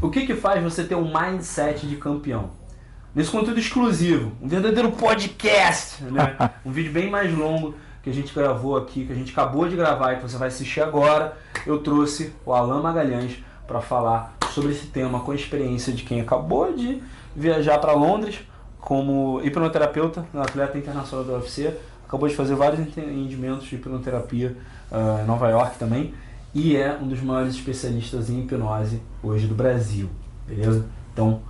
o que, que faz você ter um mindset de campeão? Nesse conteúdo exclusivo, um verdadeiro podcast, né? um vídeo bem mais longo que a gente gravou aqui, que a gente acabou de gravar e que você vai assistir agora, eu trouxe o Alan Magalhães para falar sobre esse tema com a experiência de quem acabou de viajar para Londres como hipnoterapeuta, atleta internacional do UFC, acabou de fazer vários entendimentos de hipnoterapia uh, em Nova York também e é um dos maiores especialistas em hipnose hoje do Brasil, beleza? Então,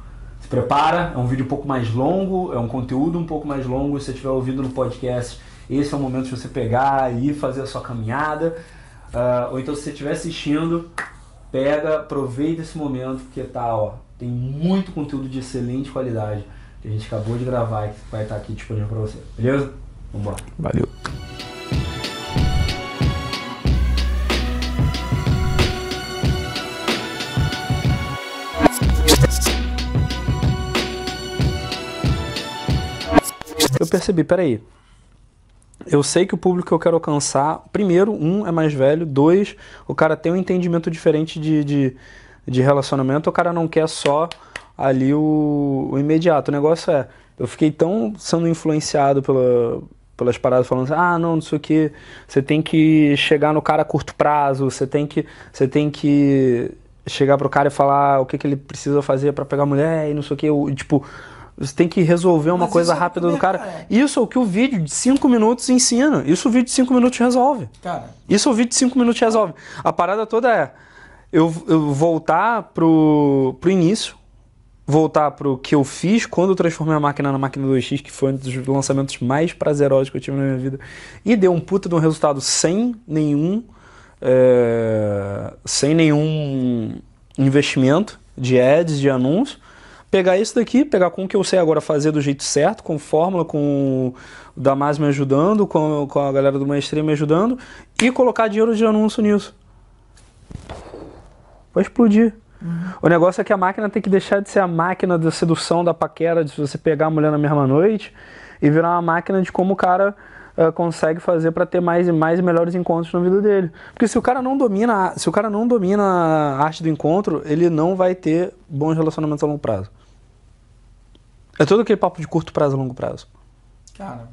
se prepara, é um vídeo um pouco mais longo, é um conteúdo um pouco mais longo, se você estiver ouvindo no podcast, esse é o momento de você pegar e fazer a sua caminhada, uh, ou então se você estiver assistindo, pega, aproveita esse momento, porque tá, ó, tem muito conteúdo de excelente qualidade que a gente acabou de gravar e que vai estar aqui disponível para você, beleza? Vamos embora. Valeu. Percebi, peraí. Eu sei que o público que eu quero alcançar, primeiro, um é mais velho, dois, o cara tem um entendimento diferente de, de, de relacionamento, o cara não quer só ali o, o imediato. O negócio é, eu fiquei tão sendo influenciado pela, pelas paradas falando assim, ah, não, não sei o que, você tem que chegar no cara a curto prazo, você tem que, você tem que chegar pro cara e falar o que, que ele precisa fazer para pegar mulher e não sei o que, tipo, você tem que resolver uma Mas coisa é rápida do cara. cara. Isso é o que o vídeo de 5 minutos ensina. Isso o vídeo de 5 minutos resolve. Cara. Isso o vídeo de 5 minutos resolve. A parada toda é eu, eu voltar pro, pro início, voltar pro que eu fiz quando eu transformei a máquina na máquina 2X, que foi um dos lançamentos mais prazerosos que eu tive na minha vida, e deu um puta de um resultado sem nenhum. É, sem nenhum investimento de ads, de anúncio pegar isso daqui, pegar com o que eu sei agora fazer do jeito certo, com fórmula, com o Damas me ajudando, com, com a galera do Maestria me ajudando, e colocar dinheiro de anúncio nisso. Vai explodir. Uhum. O negócio é que a máquina tem que deixar de ser a máquina da sedução, da paquera, de você pegar a mulher na mesma noite, e virar uma máquina de como o cara uh, consegue fazer para ter mais e mais e melhores encontros na vida dele. Porque se o cara não domina, se o cara não domina a arte do encontro, ele não vai ter bons relacionamentos a longo prazo. É todo aquele papo de curto prazo, longo prazo. Cara.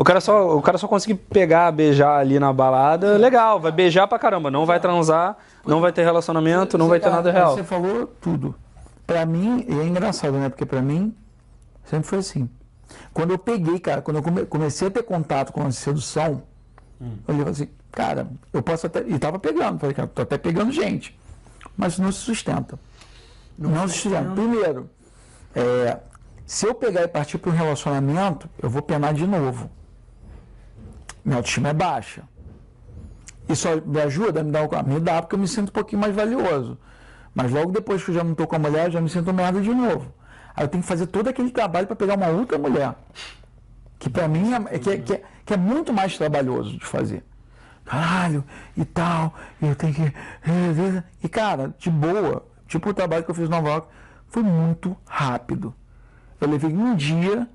O cara só, o cara só consegue pegar, beijar ali na balada, legal, vai beijar pra caramba, não vai transar, não vai ter relacionamento, não vai ter nada real. Você falou tudo. Pra mim, e é engraçado, né? Porque pra mim, sempre foi assim. Quando eu peguei, cara, quando eu comecei a ter contato com a sedução, hum. eu falei assim, cara, eu posso até. E tava pegando, falei, cara, tô até pegando gente. Mas não se sustenta. Não, não se sustenta. Primeiro, é, se eu pegar e partir para um relacionamento, eu vou penar de novo. Minha autoestima é baixa. Isso me ajuda? Me dá, me dá porque eu me sinto um pouquinho mais valioso. Mas logo depois que eu já não estou com a mulher, eu já me sinto merda de novo. Aí eu tenho que fazer todo aquele trabalho para pegar uma outra mulher. Que para mim é, que, é, que, é, que é muito mais trabalhoso de fazer. Caralho, e tal, eu tenho que. E cara, de boa. Tipo o trabalho que eu fiz no Nova York foi muito rápido. Eu levei um dia,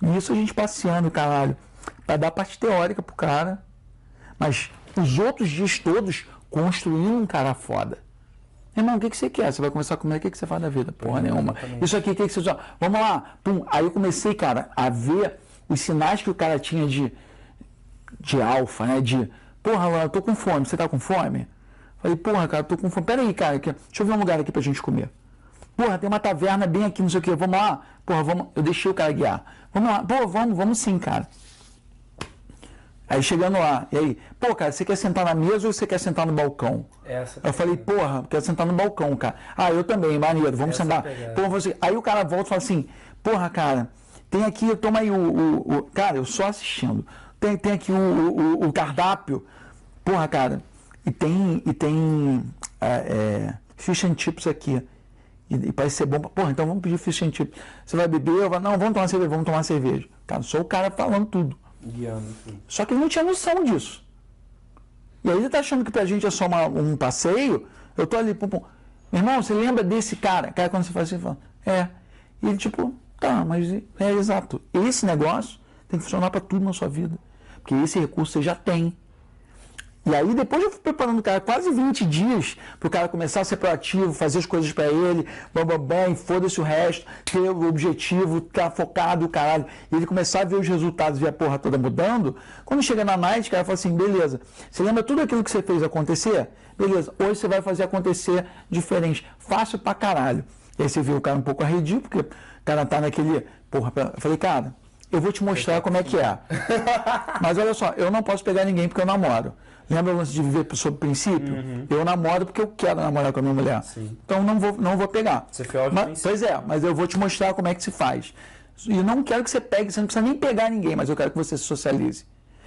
e isso a gente passeando, caralho, para dar parte teórica pro cara. Mas os outros dias todos construindo um cara foda. Irmão, o que, que você quer? Você vai começar a comer, o que, que você faz da vida? Porra nenhuma. Isso aqui, o que, que você. Vamos lá. Pum. Aí eu comecei, cara, a ver os sinais que o cara tinha de, de alfa, né? De, porra, eu tô com fome. Você tá com fome? Falei, porra, cara, tô com fome. Pera aí, cara, deixa eu ver um lugar aqui pra gente comer. Porra, tem uma taverna bem aqui, não sei o quê. Vamos lá? Porra, vamos. Eu deixei o cara guiar. Vamos lá. Pô, vamos, vamos sim, cara. Aí chegando lá, e aí, pô, cara, você quer sentar na mesa ou você quer sentar no balcão? Essa eu falei, porra, quero sentar no balcão, cara. Ah, eu também, maneiro, vamos Essa sentar. Pô, você... Aí o cara volta e fala assim, porra, cara, tem aqui, toma aí o. o, o... Cara, eu só assistindo. Tem, tem aqui o, o, o cardápio. Porra, cara, e tem, e tem é, é, fish and chips aqui. E, e, parece ser bom. Porra, então vamos pedir fish and chips. Você vai beber? Eu vou, não, vamos tomar cerveja, vamos tomar cerveja. Cara, sou o cara falando tudo. Guiando, Só que ele não tinha noção disso. E aí ele tá achando que pra gente é só uma, um passeio. Eu tô ali, pum, pum. Meu irmão, você lembra desse cara? Cara, quando você faz assim, fala, é. E ele, tipo, tá, mas é exato. Esse negócio tem que funcionar para tudo na sua vida. Porque esse recurso você já tem. E aí depois eu fui preparando o cara quase 20 dias para o cara começar a ser proativo, fazer as coisas para ele, bam, foda-se o resto, ter o objetivo, tá focado, caralho. E ele começar a ver os resultados, ver a porra toda mudando. Quando chega na night, o cara fala assim, beleza, você lembra tudo aquilo que você fez acontecer? Beleza, hoje você vai fazer acontecer diferente. Fácil pra caralho. E aí você vê o cara um pouco arredio, porque o cara tá naquele. Porra, eu falei, cara, eu vou te mostrar como é que é. Mas olha só, eu não posso pegar ninguém porque eu namoro. Lembra o lance de viver sob princípio? Uhum. Eu namoro porque eu quero namorar com a minha mulher. Sim. Então não vou, não vou pegar. Você foi mas, Pois é, mas eu vou te mostrar como é que se faz. E não quero que você pegue, você não precisa nem pegar ninguém, mas eu quero que você se socialize.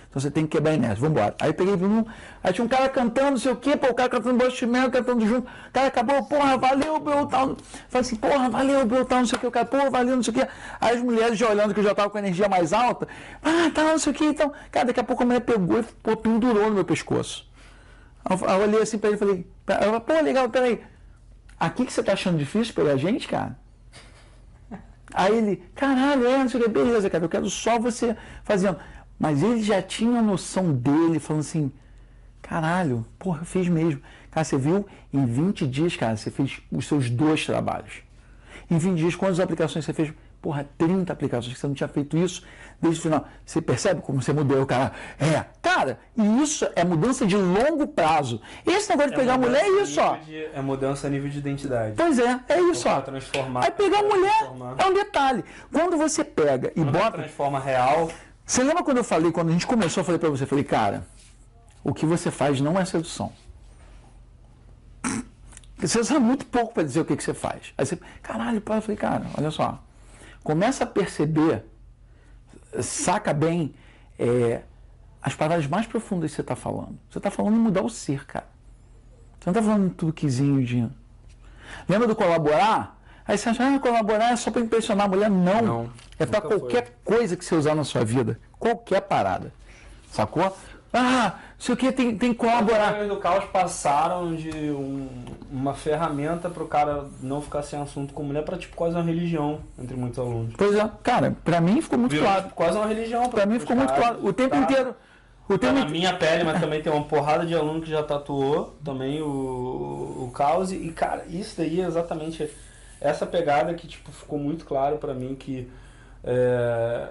Então você tem que quebrar a inércia. Vamos embora. Aí peguei um. Aí tinha um cara cantando, não sei o quê, pô, o cara cantando Boschimel, cantando junto. O cara acabou, porra, valeu, Beltal. Falei assim, porra, valeu, Beltal, não sei o quê. O cara, porra, valeu, não sei o quê. Aí as mulheres já olhando que eu já tava com energia mais alta. Ah, tá, não sei o quê. Então, cara, daqui a pouco a mulher pegou e pô, pendurou no meu pescoço. Aí eu olhei assim pra ele e falei, pô, legal, peraí. Aqui que você tá achando difícil pegar a gente, cara? Aí ele, caralho, é, não sei o que, beleza, cara, eu quero só você fazendo. Mas ele já tinha noção dele, falando assim, caralho, porra, eu fiz mesmo. Cara, você viu? Em 20 dias, cara, você fez os seus dois trabalhos. Em 20 dias, quantas aplicações você fez? Porra, 30 aplicações, que você não tinha feito isso desde o final. Você percebe como você mudou? Cara, é, cara, e isso é mudança de longo prazo. Esse negócio de é pegar a mulher é isso, ó. De, é mudança a nível de identidade. Pois é, é isso, ó. Transformar, Aí pegar a mulher é um detalhe. Quando você pega e Quando bota. transforma real você lembra quando eu falei, quando a gente começou, eu falei para você, falei, cara, o que você faz não é sedução. Você sabe muito pouco para dizer o que, que você faz. Aí você, caralho, eu falei, cara, olha só. Começa a perceber, saca bem é, as paradas mais profundas que você está falando. Você está falando em mudar o ser, cara. Você não está falando em truquezinho de. Lembra do colaborar? Aí você acha, ah, colaborar é só para impressionar a mulher. Não. não é para qualquer foi. coisa que você usar na sua vida. Qualquer parada. Sacou? Ah, isso aqui tem, tem que colaborar. Os do caos passaram de um, uma ferramenta para o cara não ficar sem assunto com mulher para tipo quase uma religião entre muitos alunos. Pois é, cara, para mim ficou muito claro. Tipo, quase uma religião. Para mim ficou muito claro. O tempo tá. inteiro. O tempo tá na minha pele, mas também tem uma porrada de aluno que já tatuou também o, o caos. E, cara, isso daí é exatamente essa pegada que tipo, ficou muito claro para mim que é,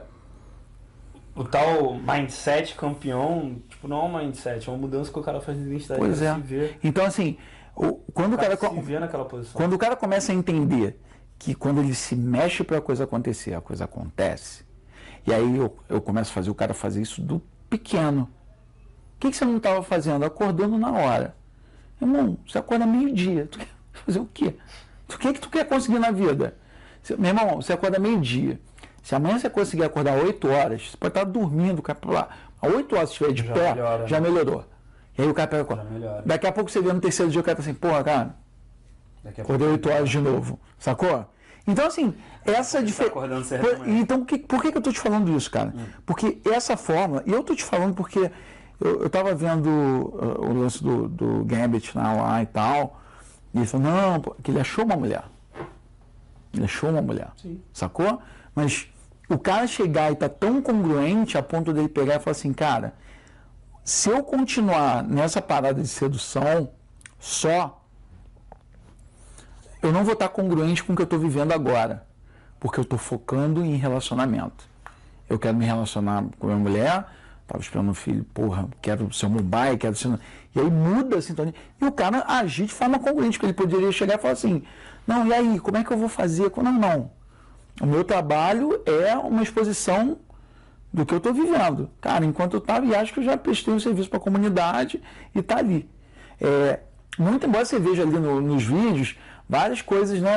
o tal mindset campeão, tipo, não é um mindset, é uma mudança que o cara faz de identidade. Pois é. Então, assim, o, quando o cara, cara se vê naquela posição. Quando o cara começa a entender que quando ele se mexe para a coisa acontecer, a coisa acontece. E aí eu, eu começo a fazer o cara fazer isso do pequeno. O que, que você não estava fazendo? Acordando na hora. Irmão, você acorda meio-dia. Tu quer fazer o quê? O que, que tu quer conseguir na vida? Meu irmão, você acorda meio-dia. Se amanhã você conseguir acordar 8 horas, você pode estar dormindo, lá. 8 horas se estiver de já pé, melhora, já né? melhorou. E aí o cara pega a Daqui a pouco você vê no terceiro dia o cara tá assim, porra, cara, acordei 8 horas de novo. Sacou? Então, assim, essa diferença. Tá então, que, por que, que eu tô te falando isso, cara? Hum. Porque essa forma, e eu tô te falando porque eu, eu tava vendo uh, o lance do, do Gambit lá, lá e tal. E ele falou, não, que ele achou uma mulher. Ele achou uma mulher. Sim. Sacou? Mas o cara chegar e tá tão congruente a ponto dele pegar e falar assim, cara, se eu continuar nessa parada de sedução só, eu não vou estar tá congruente com o que eu estou vivendo agora, porque eu estou focando em relacionamento. Eu quero me relacionar com a minha mulher, estava esperando um filho, porra, quero ser um Mumbai, quero ser. E aí muda a sintonia. E o cara agir de forma congruente, porque ele poderia chegar e falar assim: não, e aí, como é que eu vou fazer? Não, não. O meu trabalho é uma exposição do que eu estou vivendo. Cara, enquanto eu estava, e acho que eu já prestei um serviço para a comunidade e está ali. É, muito embora você veja ali no, nos vídeos várias coisas né,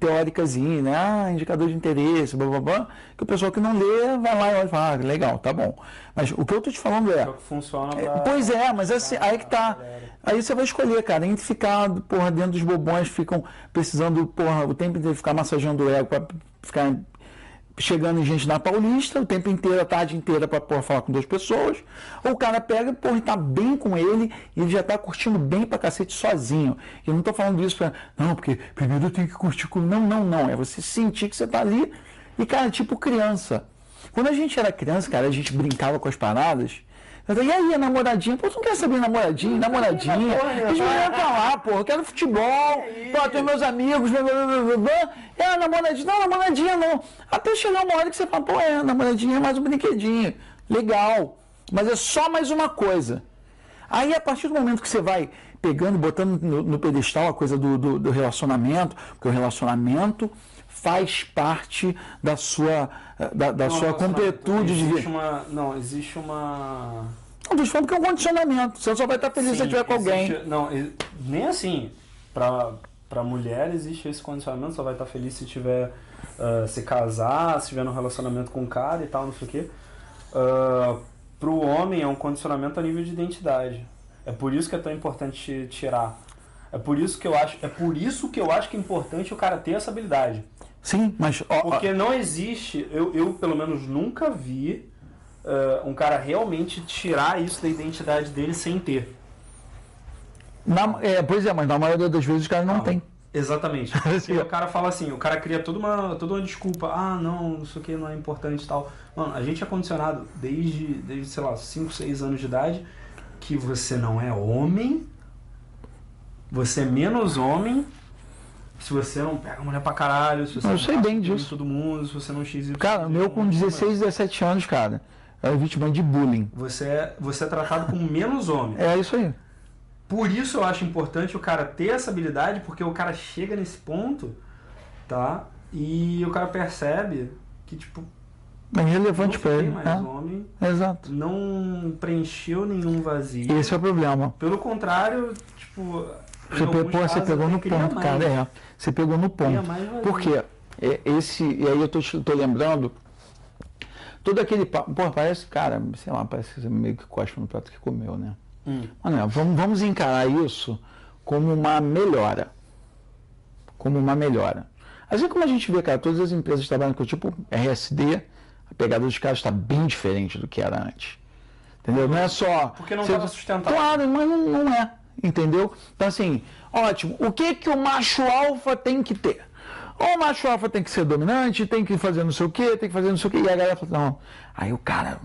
teóricas, né, ah, indicador de interesse, blá, blá, blá, que o pessoal que não lê vai lá e olha e fala, ah, legal, tá bom. Mas o que eu estou te falando é. é que funciona pra... é, Pois é, mas assim, aí que tá. Aí você vai escolher, cara, entre ficar porra, dentro dos bobões, ficam precisando, porra, o tempo inteiro ficar massageando o ego para ficar chegando gente na Paulista, o tempo inteiro, a tarde inteira para falar com duas pessoas, ou o cara pega e tá bem com ele e ele já tá curtindo bem pra cacete sozinho. Eu não tô falando isso pra. Não, porque primeiro eu tenho que curtir com. Não, não, não. É você sentir que você tá ali e, cara, tipo criança. Quando a gente era criança, cara, a gente brincava com as paradas. Eu falei, e aí, a namoradinha? Pô, tu não quer saber namoradinha, namoradinha? Eles vão entrar lá, pô, eu quero futebol, pô, tenho meus amigos, blá, blá, blá, blá. é a namoradinha, não, namoradinha não. Até chegar uma hora que você fala, pô, é, namoradinha é mais um brinquedinho, legal, mas é só mais uma coisa. Aí, a partir do momento que você vai pegando, botando no, no pedestal a coisa do, do, do relacionamento, porque o relacionamento faz parte da sua, da, da Não, sua completude de existe vida. Não, existe uma. Não, tô falando que é um condicionamento. Você só vai estar feliz se Sim, você estiver com alguém. Não, nem assim. Pra, pra mulher existe esse condicionamento, só vai estar feliz se tiver. ah, se casar, se tiver no relacionamento com um cara e tal, não sei o quê. Ah, pro homem é um condicionamento a nível de identidade. É por isso que é tão importante tirar. É por isso que eu acho, é por isso que eu acho que é importante o cara ter essa habilidade. Sim, mas ó, Porque não existe, eu, eu pelo menos nunca vi ah, um cara realmente tirar isso da identidade dele sem ter. na- é, pois é, mas na maioria das vezes o cara não, Não. tem. Exatamente. Assim, E o cara fala assim, o cara cria toda uma, toda uma desculpa. Ah, não, isso aqui não é importante e tal. Mano, a gente é condicionado desde, desde sei lá, 5, 6 anos de idade que você não é homem, você é menos homem se você não pega mulher pra caralho, se você Eu não sei bem disso. todo mundo, se você não x Cara, o meu com 16, 17 anos, cara, era vítima de bullying. Você é, você é tratado como menos homem. É isso aí. Por isso eu acho importante o cara ter essa habilidade, porque o cara chega nesse ponto, tá? E o cara percebe que, tipo, É não irrelevante pra ele. mais É. homem, Exato. não preencheu nenhum vazio. Esse é o problema. Pelo contrário, tipo. Você, pe- alguns pô, você casos, pegou no ponto, mais. cara. É. Você pegou no ponto. Por quê? É, Esse, e aí eu tô, tô lembrando todo aquele. Pô, parece, cara, sei lá, parece que você meio que cospe no prato que comeu, né? Hum. Não, vamos, vamos encarar isso como uma melhora. Como uma melhora. Assim como a gente vê, cara, todas as empresas trabalham com tipo RSD, a pegada dos caras está bem diferente do que era antes. Entendeu? Não é só. Porque não você- estava sustentável. Claro, mas não, não é. Entendeu? Então, assim, ótimo. O que, que o macho alfa tem que ter? Ou o macho alfa tem que ser dominante, tem que fazer não sei o quê, tem que fazer não sei o quê. E a galera fala, não. Aí o cara.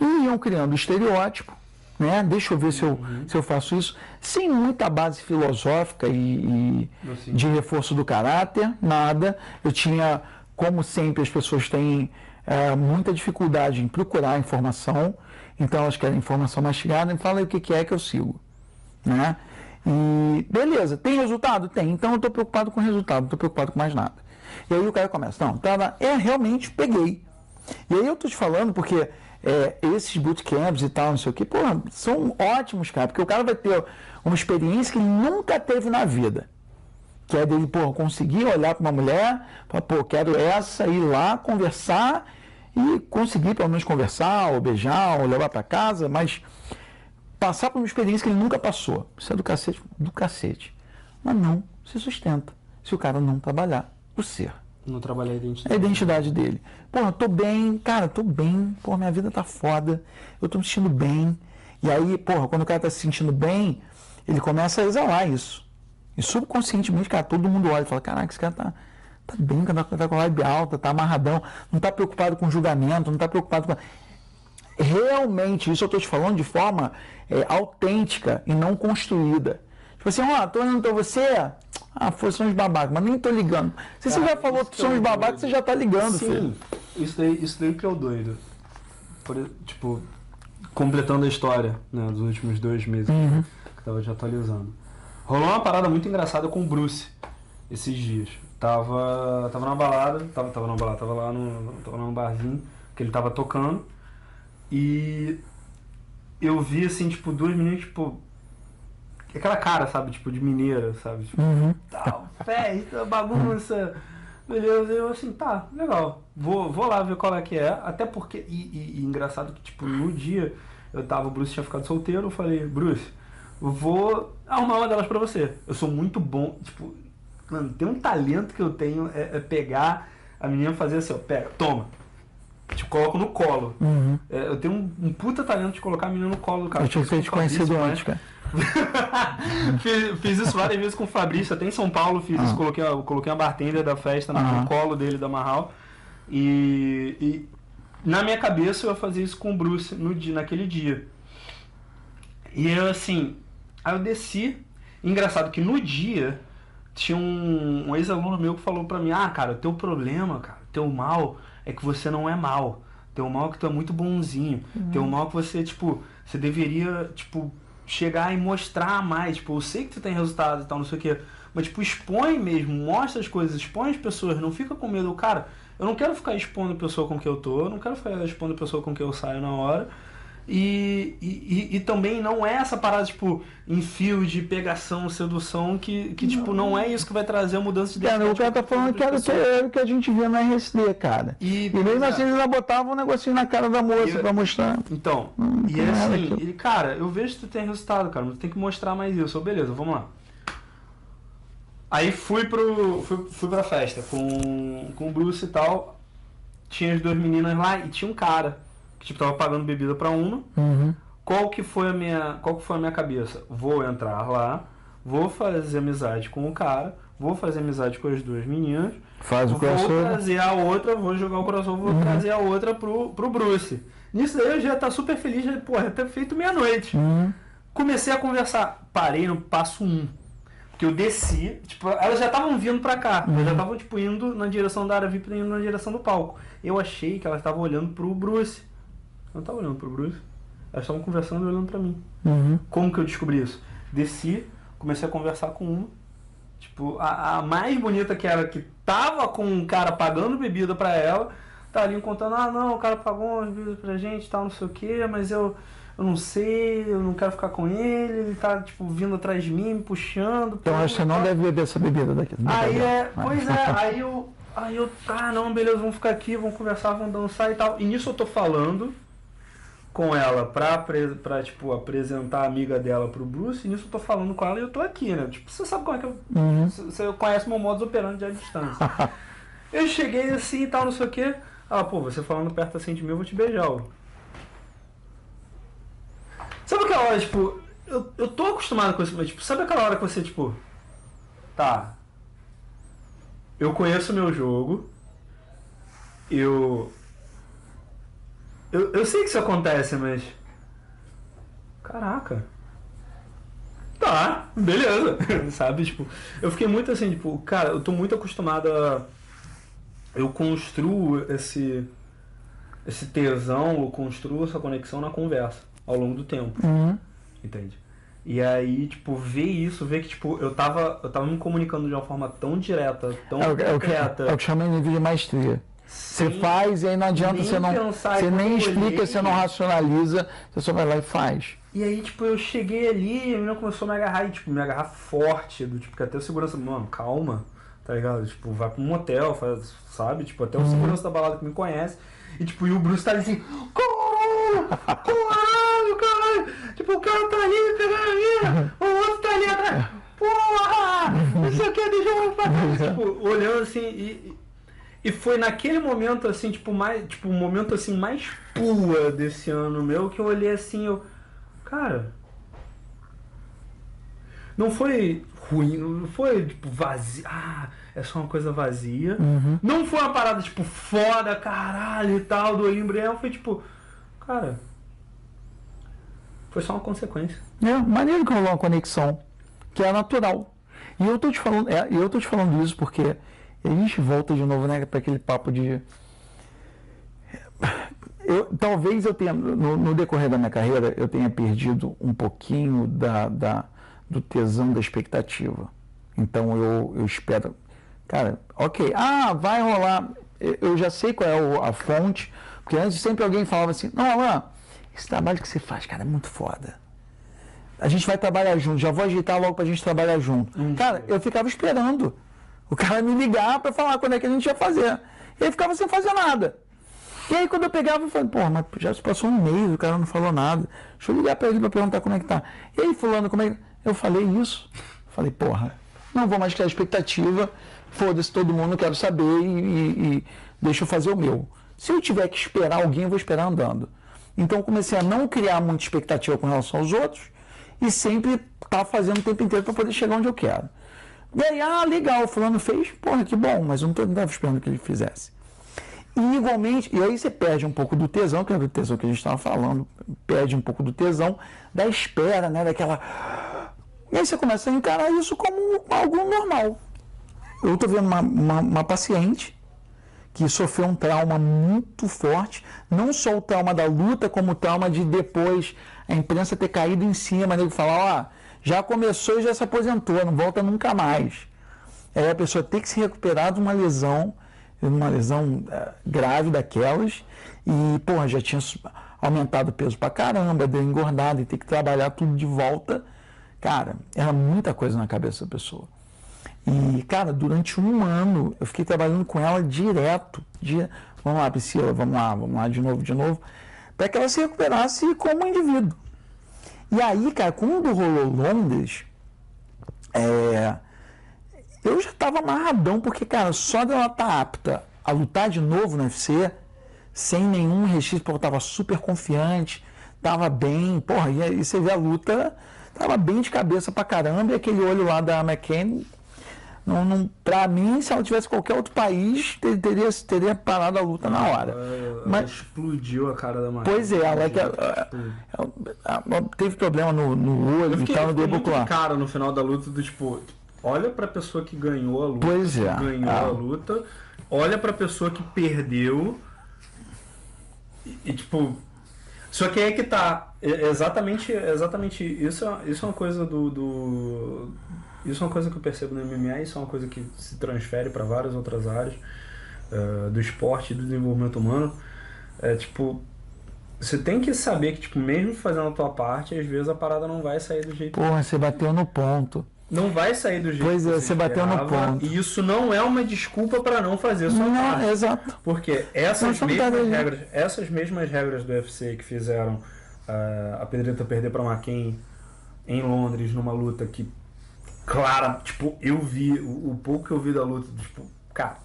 E iam criando estereótipo, né? Deixa eu ver se eu, se eu faço isso. Sem muita base filosófica e, e de reforço do caráter, nada. Eu tinha, como sempre, as pessoas têm eh, muita dificuldade em procurar informação. Então elas querem informação mastigada e fala aí o que, que é que eu sigo né? E beleza, tem resultado? Tem. Então eu estou preocupado com o resultado, não estou preocupado com mais nada. E aí o cara começa, não, tá, lá, é realmente peguei. E aí eu tô te falando porque é, esses bootcamps e tal, não sei o que, pô, são ótimos, cara, porque o cara vai ter uma experiência que ele nunca teve na vida. Que é dele, pô, conseguir olhar para uma mulher, falar, pô, quero essa, ir lá, conversar e conseguir pelo menos conversar, ou beijar, ou levar para casa, mas passar por uma experiência que ele nunca passou. Isso é do cacete, do cacete. Mas não se sustenta se o cara não trabalhar o ser. Não trabalhei a É a identidade. identidade dele. Porra, tô bem, cara, tô bem, porra, minha vida tá foda, eu tô me sentindo bem. E aí, porra, quando o cara tá se sentindo bem, ele começa a exalar isso. E subconscientemente, cara, todo mundo olha e fala, caraca, esse cara tá, tá bem, cara, tá com a vibe alta, tá amarradão, não tá preocupado com julgamento, não tá preocupado com. Realmente, isso eu tô te falando de forma é, autêntica e não construída. Tipo assim, ó, tô olhando pra você, ah, foi são os babacas, mas nem tô ligando. Se você Cara, já falou que que são é os babacas, você já tá ligando, filho. Sim, isso daí, isso daí que é o doido. Por, tipo, completando a história né, dos últimos dois meses Uhum. que tava te atualizando. Rolou uma parada muito engraçada com o Bruce esses dias. Tava, tava na balada, tava, tava na balada, tava lá no, tava num barzinho que ele tava tocando e eu vi assim, tipo, duas meninas, tipo, aquela cara, sabe, tipo, de mineira, sabe? Tipo, Uhum. tal, festa, bagunça. Beleza, eu assim, tá, legal. Vou, vou lá ver qual é que é. Até porque, e, e- e engraçado que, tipo, no dia eu tava, o Bruce tinha ficado solteiro, eu falei, Bruce, vou arrumar uma delas pra você. Eu sou muito bom, tipo, mano, tem um talento que eu tenho é, é pegar a menina e fazer assim, ó, pega, toma. Coloco no colo. Uhum. É, eu tenho um, um puta talento de colocar a menina no colo do cara. Eu tinha que ter te conhecido antes, cara. fiz, fiz isso várias vezes com o Fabrício, até em São Paulo fiz isso, Ah. coloquei, coloquei a bartender da festa no, Ah. colo dele da Marral. E, e na minha cabeça eu ia fazer isso com o Bruce no dia, naquele dia. E eu assim, aí eu desci. Engraçado que no dia tinha um, um ex-aluno meu que falou pra mim: Ah, cara, o teu problema, cara, o teu mal é que você não é mal. Teu mal é que tu é muito bonzinho. Uhum. Teu mal é que você, tipo, você deveria, tipo, chegar e mostrar mais. Tipo, eu sei que tu tem resultado e tal, não sei o quê. Mas, tipo, expõe mesmo, mostra as coisas, expõe as pessoas, não fica com medo. Cara, eu não quero ficar expondo a pessoa com que eu tô, eu não quero ficar expondo a pessoa com que eu saio na hora. E, e, e, também não é essa parada, tipo, em fio de pegação, sedução, que, que tipo, não é isso que vai trazer a mudança de Cara, o cara tá falando que era, o que a gente via na RSD, cara. E, e mesmo assim eles botavam um negocinho na cara da moça pra mostrar. Então, hum, e é assim, ele, cara, eu vejo que tu tem resultado, cara, mas tem que mostrar mais isso. Beleza, vamos lá. Aí fui pro. fui, fui pra festa com, com o Bruce e tal. Tinha as duas meninas lá e tinha um cara que tipo, tava pagando bebida para uma. Uhum. Qual que foi a minha, qual que foi a minha cabeça? Vou entrar lá, vou fazer amizade com o cara, vou fazer amizade com as duas meninas. Faz o crossover. Vou trazer a outra, vou jogar o crossover, vou uhum. trazer a outra pro, pro Bruce. Nisso daí eu já tá super feliz, já, porra, ter feito meia-noite. Uhum. Comecei a conversar, parei no passo um. Que eu desci, tipo, elas já estavam vindo pra cá, uhum. já estavam tipo indo na direção da área VIP, indo na direção do palco. Eu achei que elas estavam olhando pro Bruce não tava olhando pro Bruce. Elas estavam conversando e olhando pra mim. Uhum. Como que eu descobri isso? Desci, comecei a conversar com uma. Tipo, a, a, mais bonita que era, que tava com um cara pagando bebida pra ela, tá ali contando, ah não, o cara pagou umas bebidas pra gente tal, não sei o que, mas eu, eu não sei, eu não quero ficar com ele, ele tá tipo vindo atrás de mim, me puxando. Então acho que você não deve beber essa bebida daqui. Aí é, pois é, aí eu. Aí eu, ah não, beleza, vamos ficar aqui, vamos conversar, vamos dançar e tal. E nisso eu tô falando com ela pra, pra tipo, apresentar a amiga dela pro Bruce, e nisso eu tô falando com ela e eu tô aqui, né? Tipo, você sabe como é que eu. Uhum. Você conhece meu modus operandi à distância. eu cheguei assim e tal, não sei o quê. Ela, pô, você falando perto assim de mim, eu vou te beijar. Ó. Sabe aquela hora, tipo, eu, eu tô acostumado com isso, mas tipo, sabe aquela hora que você, tipo, tá. Eu conheço o meu jogo. Eu eu, eu sei que isso acontece, mas. Caraca. Tá, beleza. Sabe? Tipo, eu fiquei muito assim, tipo, cara, eu tô muito acostumado a. Eu construo esse. Esse tesão, eu construo essa conexão na conversa ao longo do tempo. Uhum. Entende? E aí, tipo, ver isso, ver que, tipo, eu tava, eu tava me comunicando de uma forma tão direta, tão é, é, o que, é o que chama nível de maestria. Você faz e aí não adianta, você não. Você nem explica, você não racionaliza, você só vai lá e faz. E aí, tipo, eu cheguei ali e a menina começou a me agarrar e, tipo, me agarrar forte, do tipo, que até o segurança, mano, calma, tá ligado? Tipo, vai pra um motel, faz, sabe? Tipo, até o uhum. segurança da balada que me conhece. E tipo, e o Bruce tá ali assim, caralho, caralho, caralho. Tipo, o cara tá ali pegando a mina, o outro tá ali atrás, porra, não sei o que, deixa eu fazer. Tipo, olhando assim e e foi naquele momento, assim, tipo, mais. Tipo, um momento assim mais pua desse ano meu que eu olhei assim, eu. Cara. Não foi ruim, não foi tipo vazio. Ah, é só uma coisa vazia. Uhum. Não foi uma parada, tipo, foda, caralho e tal, do olho Foi tipo, cara. Foi só uma consequência. É, maneiro que rolou uma conexão, que é natural. E eu tô te falando, é, eu tô te falando isso porque e a gente volta de novo né, para aquele papo de. Eu, talvez eu tenha, no, no, decorrer da minha carreira, eu tenha perdido um pouquinho da, da, do tesão da expectativa. Então eu, eu espero. Cara, ok, ah, vai rolar. Eu já sei qual é a fonte, porque antes sempre alguém falava assim: não, Alain, esse trabalho que você faz, cara, é muito foda. A gente vai trabalhar junto, já vou agitar logo pra gente trabalhar junto. Hum, cara, eu ficava esperando o cara me ligar para falar quando é que a gente ia fazer. E aí ficava sem fazer nada. E aí quando eu pegava, eu falei, pô, mas já se passou um mês, o cara não falou nada. Deixa eu ligar para ele para perguntar como é que tá. E aí, fulano, como é que. Eu falei isso. Falei, porra, não vou mais criar expectativa. Foda-se todo mundo, quero saber e, e, e deixa eu fazer o meu. Se eu tiver que esperar alguém, eu vou esperar andando. Então comecei a não criar muita expectativa com relação aos outros e sempre estar tá fazendo o tempo inteiro para poder chegar onde eu quero. E aí, ah, legal, o fulano fez, porra, que bom, mas eu não estava esperando que ele fizesse. E igualmente, e aí você perde um pouco do tesão, que é o tesão que a gente estava falando, perde um pouco do tesão da espera, né? Daquela. E aí você começa a encarar isso como algo normal. Eu estou vendo uma, uma, uma paciente que sofreu um trauma muito forte, não só o trauma da luta, como o trauma de depois a imprensa ter caído em cima, né, falar, ó, já começou e já se aposentou, não volta nunca mais. Aí a pessoa tem que se recuperar de uma lesão, uma lesão é, grave daquelas, e, porra, já tinha aumentado o peso pra caramba, deu engordado e ter que trabalhar tudo de volta. Cara, era muita coisa na cabeça da pessoa. E, cara, durante um ano eu fiquei trabalhando com ela direto. Dia, vamos lá, Priscila, vamos lá, vamos lá de novo, de novo, para que ela se recuperasse como indivíduo. E aí, cara, quando rolou Londres, é, eu já estava amarradão, porque, cara, só dela tá apta a lutar de novo no UFC, sem nenhum registro, porque eu estava super confiante, estava bem, porra, e aí você vê a luta, tava bem de cabeça pra caramba, e aquele olho lá da McCain não, não, pra mim, se ela tivesse qualquer outro país, teria, teria parado a luta na hora. Ela, Mas, explodiu a cara da Maria. Pois é, ela, é ela, ela, ela, teve problema no, no olho e tal, no dedo cara no final da luta do tipo, olha pra pessoa que ganhou a luta, pois é, ganhou a luta, olha pra pessoa que perdeu e, e tipo, só que é que tá. Exatamente, exatamente isso, isso é uma coisa do, do, isso é uma coisa que eu percebo no MMA, isso é uma coisa que se transfere para várias outras áreas uh, do esporte e do desenvolvimento humano. É tipo, você tem que saber que, tipo, mesmo fazendo a tua parte, às vezes a parada não vai sair do jeito Porra, você bateu no ponto. Não vai sair do jeito pois que é, você, você bateu no ponto. E isso não é uma desculpa para não fazer a sua não, parte. Exato. Porque essas mesmas regras, essas mesmas regras do UFC que fizeram uh, a Pedrita perder para McCain em Londres numa luta que clara. Tipo, eu vi, o, o pouco que eu vi da luta, tipo, cara.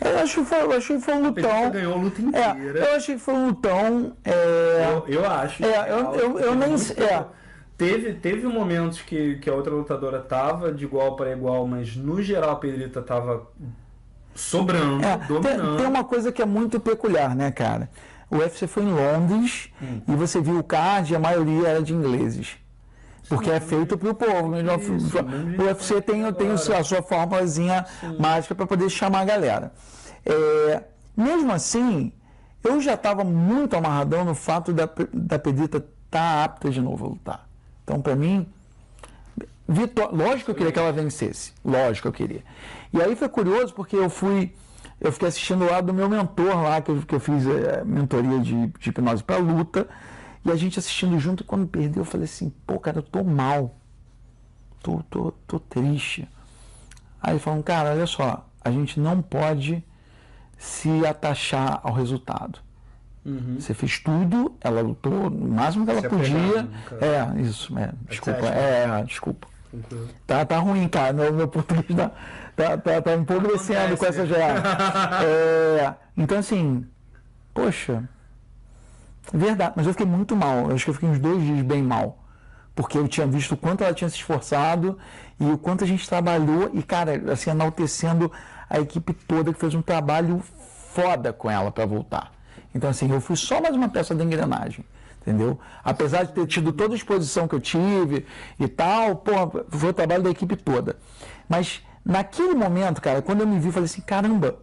Eu acho que foi, eu acho que foi um lutão. ganhou a luta é, inteira. É, eu achei que foi um lutão. É... Eu, eu acho. É, eu, eu, eu nem sei. É. Teve, teve momentos que, que a outra lutadora tava de igual para igual, mas no geral a Pedrita tava sobrando, é, dominando. Tem, tem, uma coisa que é muito peculiar, né, cara? O UFC foi em Londres hum. e você viu o card, a maioria era de ingleses. Porque é feito para o povo. Isso, o UFC tem, tem a sua formulazinha mágica para poder chamar a galera. É, mesmo assim, eu já estava muito amarradão no fato da, da Pedrita estar tá apta de novo a lutar. Então, para mim, vitó lógico que eu queria que ela vencesse. Lógico que eu queria. E aí foi curioso porque eu fui. Eu fiquei assistindo lá do meu mentor lá, que eu, que eu fiz é, mentoria de, de hipnose para luta. E a gente assistindo junto, quando perdeu, eu falei assim, pô, cara, eu tô mal. Tô, tô, tô triste. Aí falou, cara, olha só, a gente não pode se atachar ao resultado. Uhum. Você fez tudo, ela lutou o máximo que ela se podia. Né, é, isso, é, desculpa. É, desculpa. Tá, tá ruim, cara. Meu, meu português tá, tá, tá, tá empobrecendo com essa já. É, então, assim, poxa, Verdade, mas eu fiquei muito mal. Eu acho que eu fiquei uns dois dias bem mal. Porque eu tinha visto o quanto ela tinha se esforçado e o quanto a gente trabalhou e, cara, assim, enaltecendo a equipe toda que fez um trabalho foda com ela para voltar. Então, assim, eu fui só mais uma peça da engrenagem, entendeu? Apesar de ter tido toda a exposição que eu tive e tal, porra, foi o trabalho da equipe toda. Mas naquele momento, cara, quando eu me vi, falei assim: caramba,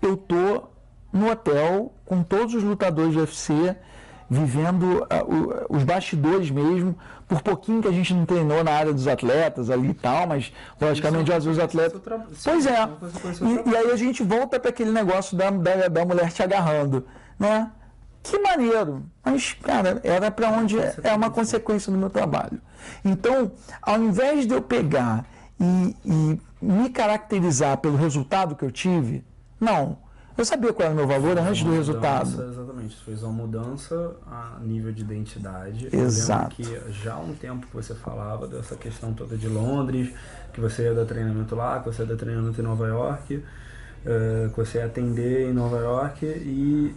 eu tô no hotel com todos os lutadores do UFC, vivendo uh, os bastidores mesmo, por pouquinho que a gente não treinou na área dos atletas ali e tal, mas logicamente às vezes os atletas. Pois é. E, e, aí a gente volta para aquele negócio da, da, da mulher te agarrando, né? Que maneiro, mas cara, era para onde é, é uma consequência do meu trabalho. Então, ao invés de eu pegar e, e me caracterizar pelo resultado que eu tive, não eu sabia qual era o meu valor antes do mudança, resultado. Exatamente, você fez uma mudança a nível de identidade. Exato. Que já há um tempo que você falava dessa questão toda de Londres, que você ia dar treinamento lá, que você ia dar treinamento em Nova York, uh, que você ia atender em Nova York e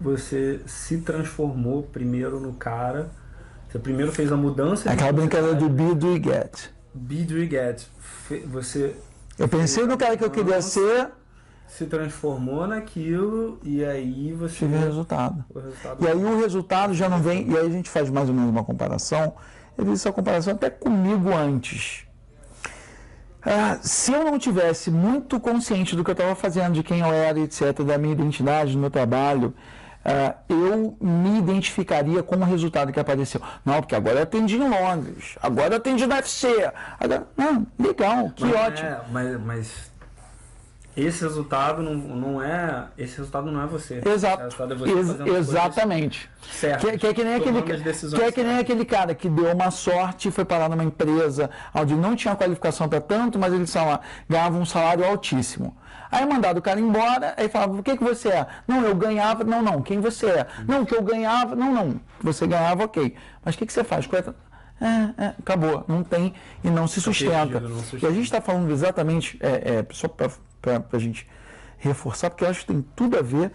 você se transformou primeiro no cara. Você primeiro fez a mudança. Aquela brincadeira do be, do get. Be, do get. Você. Eu pensei no cara que eu queria ser se transformou naquilo e aí você tive resultado. o resultado. E aí o resultado já não vem. E aí a gente faz mais ou menos uma comparação. Eu fiz essa comparação até comigo antes. Ah, se eu não tivesse muito consciente do que eu estava fazendo, de quem eu era, etc., da minha identidade, do meu trabalho, ah, eu me identificaria com o resultado que apareceu. Não, porque agora eu atendi em Londres, agora eu atendi no UFC. Agora, não, legal, que Mas ótimo. é, mas, mas esse resultado não, não é. Esse resultado não é você. Exato. resultado é você Ex- exatamente. certas, Que, que é que nem aquele, que é que nem aquele cara que deu uma sorte e foi parar numa empresa onde não tinha qualificação para tanto, mas ele sei lá, ganhava um salário altíssimo. Aí mandado o cara embora, aí falava, o que, que você é? Não, eu ganhava, não, não, quem você é? Não, que eu ganhava, não, não, você ganhava, ok. Mas o que, que você faz? Qual é é, acabou, não tem e não se sustenta. não E a sustenta. gente está falando exatamente, é, é, só para a gente reforçar, porque eu acho que tem tudo a ver.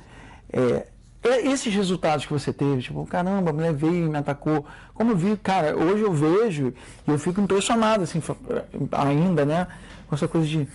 é, é esses resultados que você teve, tipo, caramba, a mulher veio e me atacou. Como eu vi, cara, hoje eu vejo e eu fico impressionado, assim, ainda, né? Com essa coisa de,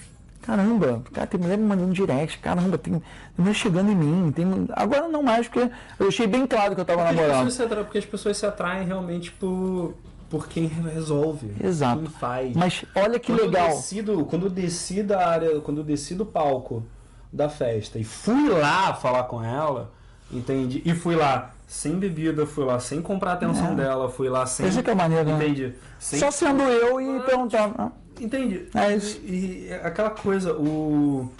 caramba, cara, tem mulher me mandando direct, caramba, tem mulher chegando em mim. Tem, agora não mais, porque eu deixei bem claro que eu tava Porque as, namorando. pessoas se atraem, porque as pessoas se atraem realmente por, por quem resolve. Exato. Quem faz. Mas olha que quando legal. Eu decido, quando eu desci da área, quando eu desci do palco da festa e fui lá falar com ela, entende? E fui lá sem bebida, fui lá sem comprar a atenção É. dela, fui lá sem. Essa que é maneira, né? Entendi. Sem, Só sendo eu e perguntar. ah, Entende? É isso. E, e aquela coisa, o,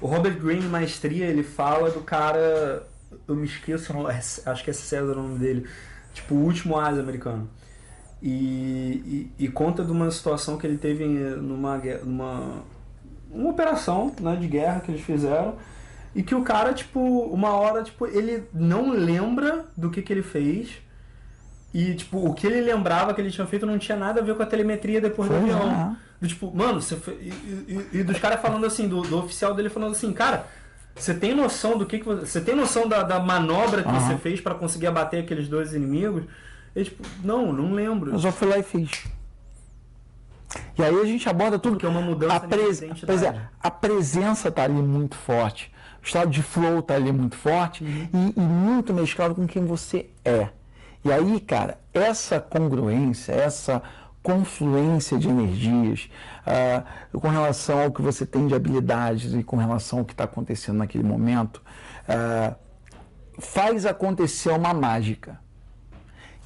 o Robert Greene, Maestria, ele fala do cara. Eu me esqueço, é- acho que é César o nome dele. Tipo, o último asa americano. E, e, e conta de uma situação que ele teve numa, numa uma operação né, de guerra que eles fizeram. E que o cara, tipo, uma hora, tipo, ele não lembra do que, que ele fez. E, tipo, o que ele lembrava que ele tinha feito não tinha nada a ver com a telemetria depois do Pois avião. é. Do tipo, mano, você foi... e, e- e- dos caras falando assim, do, do oficial dele falando assim, cara, você tem noção do que, que você. Você tem noção da, da manobra que Aham. você fez pra conseguir abater aqueles dois inimigos? Ele, tipo, não, não lembro. Eu só fui lá e fiz. E aí a gente aborda tudo. Porque é uma mudança a pres-. Pois é, a presença está ali muito forte. O estado de flow está ali muito forte Uhum. e, e muito mesclado com quem você é. E aí, cara, essa congruência, essa confluência de energias ah, com relação ao que você tem de habilidades e com relação ao que está acontecendo naquele momento, ah, faz acontecer uma mágica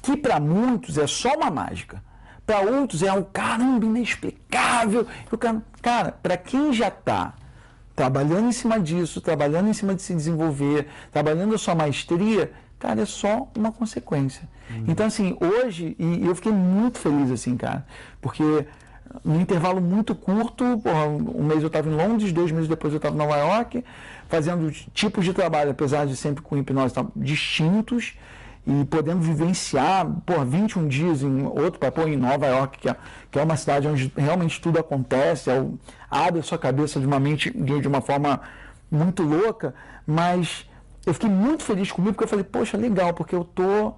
que para muitos é só uma mágica. Para outros é um caramba inexplicável. E o cara, para quem já está trabalhando em cima disso, trabalhando em cima de se desenvolver, trabalhando a sua maestria, cara, é só uma consequência. Então, assim, hoje, e eu fiquei muito feliz, assim, cara, porque num intervalo muito curto, porra, um mês eu estava em Londres, dois meses depois eu estava em Nova York, fazendo tipos de trabalho, apesar de sempre com hipnose tá, distintos, e podendo vivenciar, por 21 dias em outro país, em Nova York, que é, que é uma cidade onde realmente tudo acontece, é o- abre a sua cabeça de uma mente de, de uma forma muito louca, mas eu fiquei muito feliz comigo porque eu falei, poxa, legal, porque eu tô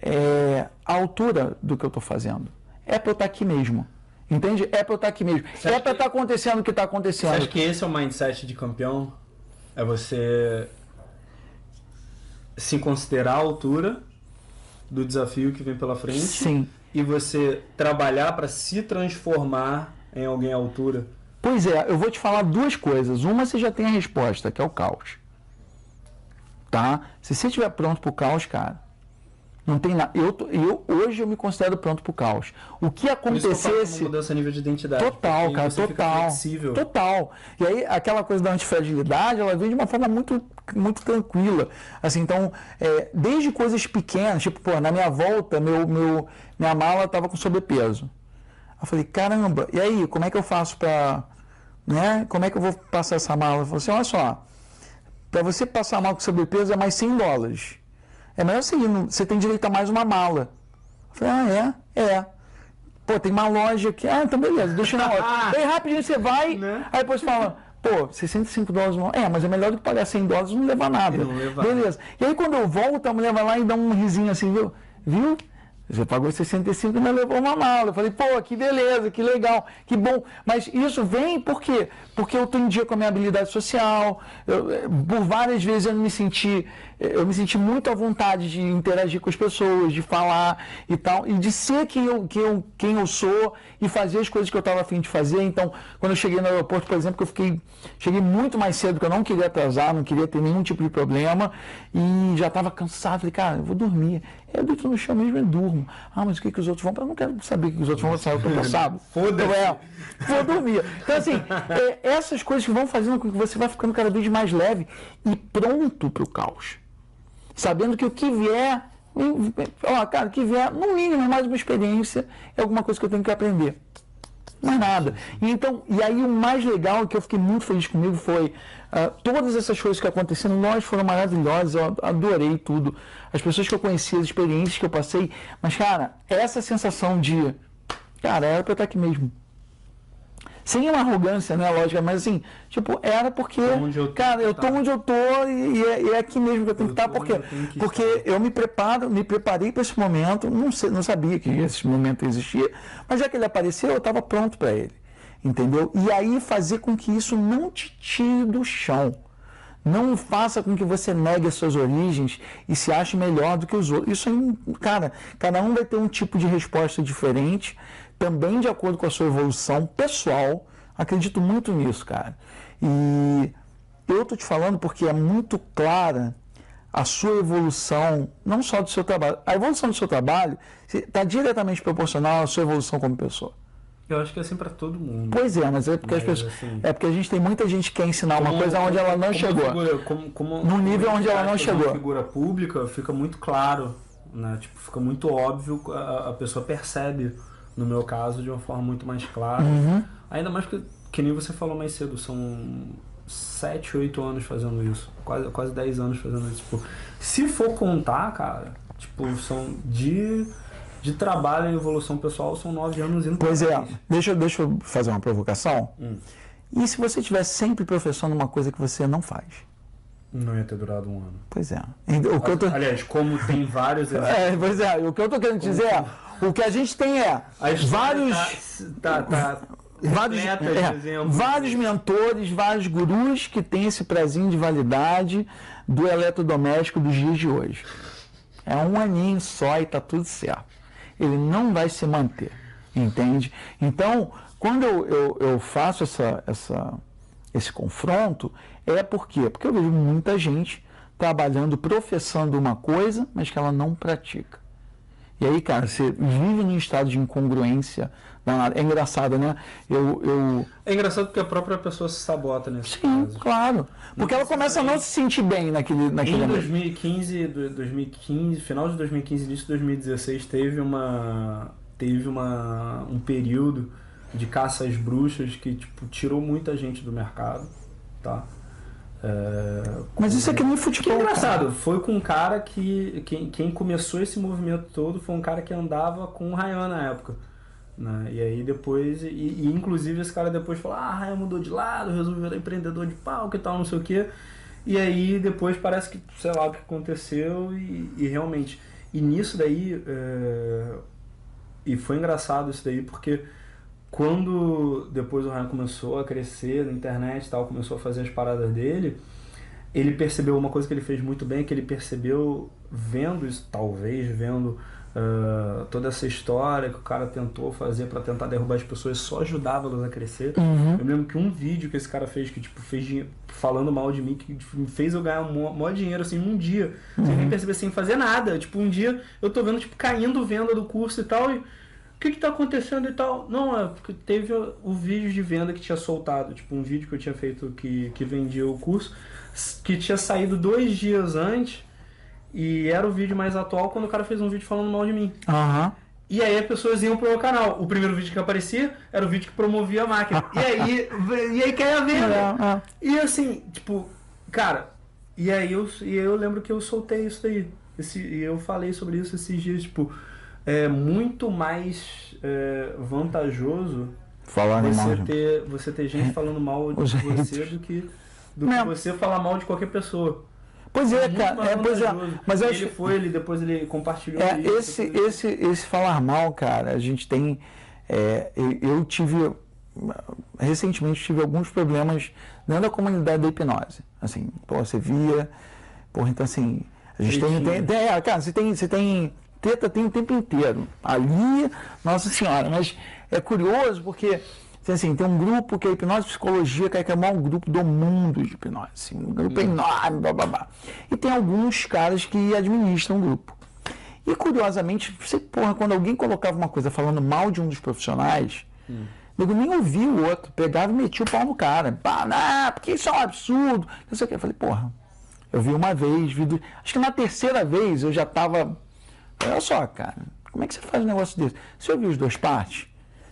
é, à altura do que eu tô fazendo. É para eu estar aqui mesmo. Entende? É para eu estar aqui mesmo. Você é para que- estar acontecendo o que está Você acontecendo. acha que esse é o mindset de campeão? É você se considerar a altura do desafio que vem pela frente Sim. e você trabalhar para se transformar em alguém à altura. Pois é, eu vou te falar duas coisas. Uma você já tem a resposta, que é o caos. Tá? Se você estiver pronto para o caos, cara, não tem nada. Eu, eu hoje eu me considero pronto para o caos. O que acontecesse. mudança a nível de identidade. Total, cara, total. Total. E aí, aquela coisa da antifragilidade, ela vem de uma forma muito, muito tranquila. Assim, então, é, desde coisas pequenas, tipo, pô, na minha volta, meu, meu, minha mala estava com sobrepeso. Eu falei, caramba, e aí, como é que eu faço para. Né? Como é que eu vou passar essa mala? Eu falei assim, olha só, para você passar a mala com sobrepeso é mais 100 dólares. É melhor você ir, você tem direito a mais uma mala. Eu falei, ah, é? É. Pô, tem uma loja aqui. Ah, então beleza, deixa na loja. Aí rapidinho você vai, Né? aí depois fala, pô, 65 dólares não. É, mas é melhor do que pagar 100 dólares e não levar nada. Não levar. Beleza. E aí quando eu volto, a mulher vai lá e dá um risinho assim, viu? Viu? Você pagou 65 e ainda levou uma mala. Eu falei, pô, que beleza, que legal, que bom. Mas isso vem por quê? Porque eu estou em dia com a minha habilidade social. Eu, eh, por várias vezes eu me senti, eu me senti muito à vontade de interagir com as pessoas, de falar e tal, e de ser quem eu, quem eu, quem eu sou e fazer as coisas que eu estava afim de fazer. Então, quando eu cheguei no aeroporto, por exemplo, eu fiquei, cheguei muito mais cedo, porque eu não queria atrasar, não queria ter nenhum tipo de problema, e já estava cansado. Falei, cara, eu vou dormir. Eu deito no chão mesmo e durmo. Ah, mas o que, que os outros vão? Eu não quero saber o que os outros vão sair, eu tô cansado. Foda-se. Então, é, vou dormir. Então, assim, é, essas coisas que vão fazendo com que você vá ficando cada vez mais leve e pronto para o caos. Sabendo que o que vier, ó, cara, o que vier, no mínimo, é mais uma experiência, é alguma coisa que eu tenho que aprender. Mais nada. E, então, e aí o mais legal, que eu fiquei muito feliz comigo, foi uh, todas essas coisas que aconteceram, nós foram maravilhosas, eu adorei tudo. As pessoas que eu conheci, as experiências que eu passei. Mas, cara, essa sensação de, cara, era pra eu estar aqui mesmo sem uma arrogância, né, lógica, mas assim, tipo, era porque, eu cara, eu tô onde eu tô e, e, é, e, é, aqui mesmo que eu tenho eu que estar, porque, que porque estar. eu me preparo, me preparei para esse momento, não, sei, não sabia que esse momento existia, mas já que ele apareceu, eu estava pronto para ele, entendeu? E aí fazer com que isso não te tire do chão, não faça com que você negue as suas origens e se ache melhor do que os outros. Isso aí, cara, cada um vai ter um tipo de resposta diferente também de acordo com a sua evolução pessoal. Acredito muito nisso, cara. E eu tô te falando porque é muito clara a sua evolução, não só do seu trabalho. A evolução do seu trabalho está diretamente proporcional à sua evolução como pessoa. Eu acho que é assim para todo mundo. Pois é, mas é porque mas, as pessoas, assim, é porque a gente tem muita gente que quer ensinar como, uma coisa onde ela não chegou. Figura, como, como, no nível onde ela não chegou. Uma figura pública fica muito claro, né? Tipo, fica muito óbvio, a, a pessoa percebe no meu caso, de uma forma muito mais clara. Uhum. Ainda mais que, que nem você falou mais cedo, são 7, 8 anos fazendo isso. Quase, quase 10 anos fazendo isso. Tipo, se for contar, cara, tipo, são de, de trabalho em evolução pessoal, são 9 anos indo Pois é, deixa, deixa eu fazer uma provocação. Hum. E se você tivesse sempre professando uma coisa que você não faz? Não ia ter durado um ano. Pois é. O que eu tô... Aliás, como tem vários. É, pois é, o que eu tô querendo dizer é o que a gente tem é vários. Tá, tá, tá vários, é, vários mentores, vários gurus que têm esse prazinho de validade do eletrodoméstico dos dias de hoje. É um aninho só e tá tudo certo. Ele não vai se manter, entende? Então, quando eu, eu, eu faço essa, essa, esse confronto, é por quê? Porque eu vejo muita gente trabalhando, professando uma coisa, mas que ela não pratica. E aí, cara, você vive num estado de incongruência danada. É engraçado, né? Eu, eu... É engraçado porque a própria pessoa se sabota nesse Sim, caso. claro. Porque ela começa a não se sentir bem naquele, naquele Em 2015, 2015, final de 2015, início de 2016, teve uma teve uma um período de caça às bruxas que tipo tirou muita gente do mercado, tá? É, Mas isso é que nem futebol. Que engraçado, cara. foi com um cara que. Quem, quem começou esse movimento todo foi um cara que andava com o Ryan na época. Né? E aí depois. E, e, inclusive esse cara depois falou: ah, Ryan mudou de lado, resolveu virar empreendedor de palco e tal, não sei o quê. E aí depois parece que, sei lá o que aconteceu e, e realmente. E nisso daí. É, e foi engraçado isso daí porque quando depois o Ryan começou a crescer na internet e tal, começou a fazer as paradas dele, ele percebeu uma coisa que ele fez muito bem, que ele percebeu vendo isso, talvez vendo uh, toda essa história que o cara tentou fazer para tentar derrubar as pessoas, só ajudava-las a crescer. Uhum. Eu lembro que um vídeo que esse cara fez, que tipo, fez falando mal de mim, que tipo, me fez eu ganhar um maior dinheiro assim um dia, uhum. sem nem perceber, sem fazer nada. Tipo, um dia eu tô vendo, tipo, caindo venda do curso e tal, e que que tá acontecendo e tal? Não, é porque teve o, vídeo de venda que tinha soltado, tipo um vídeo que eu tinha feito que, que vendia o curso, que tinha saído dois dias antes e era o vídeo mais atual quando o cara fez um vídeo falando mal de mim. Aham. Uhum. E aí as pessoas iam pro meu canal. O primeiro vídeo que aparecia era o vídeo que promovia a máquina. e aí, e aí caía a venda. É, é. E assim, tipo, cara, e aí eu, e eu lembro que eu soltei isso daí. Esse, e eu falei sobre isso esses dias, tipo, é muito mais é, vantajoso falar você ter você ter gente falando mal de você do que do que você falar mal de qualquer pessoa. Pois é, Muito cara. É, pois é. Mas ele acho. foi, ele depois ele compartilhou. É, isso, esse, depois- esse, esse falar mal, cara, a gente tem. é, eu, eu tive. Recentemente tive alguns problemas dentro da comunidade da hipnose. Assim, pô, você via. Porra, então assim. A gente tem, tem, tem- é, Cara, você tem. Você tem treta tem o tempo inteiro. Ali, Nossa Senhora. Mas é curioso porque. Assim, tem um grupo que é hipnose e psicologia, que é que é o maior grupo do mundo de hipnose. Assim, um grupo enorme, blá, blá, blá. E tem alguns caras que administram o grupo. E curiosamente, você, porra, quando alguém colocava uma coisa falando mal de um dos profissionais, nego nem ouvia o outro, pegava e metia o pau no cara. Pá, não, porque isso é um absurdo. Não sei o que. Eu falei, porra, eu vi uma vez, vi du- acho que na terceira vez eu já tava. Olha só, cara, como é que você faz um negócio desse? Você ouviu as duas partes?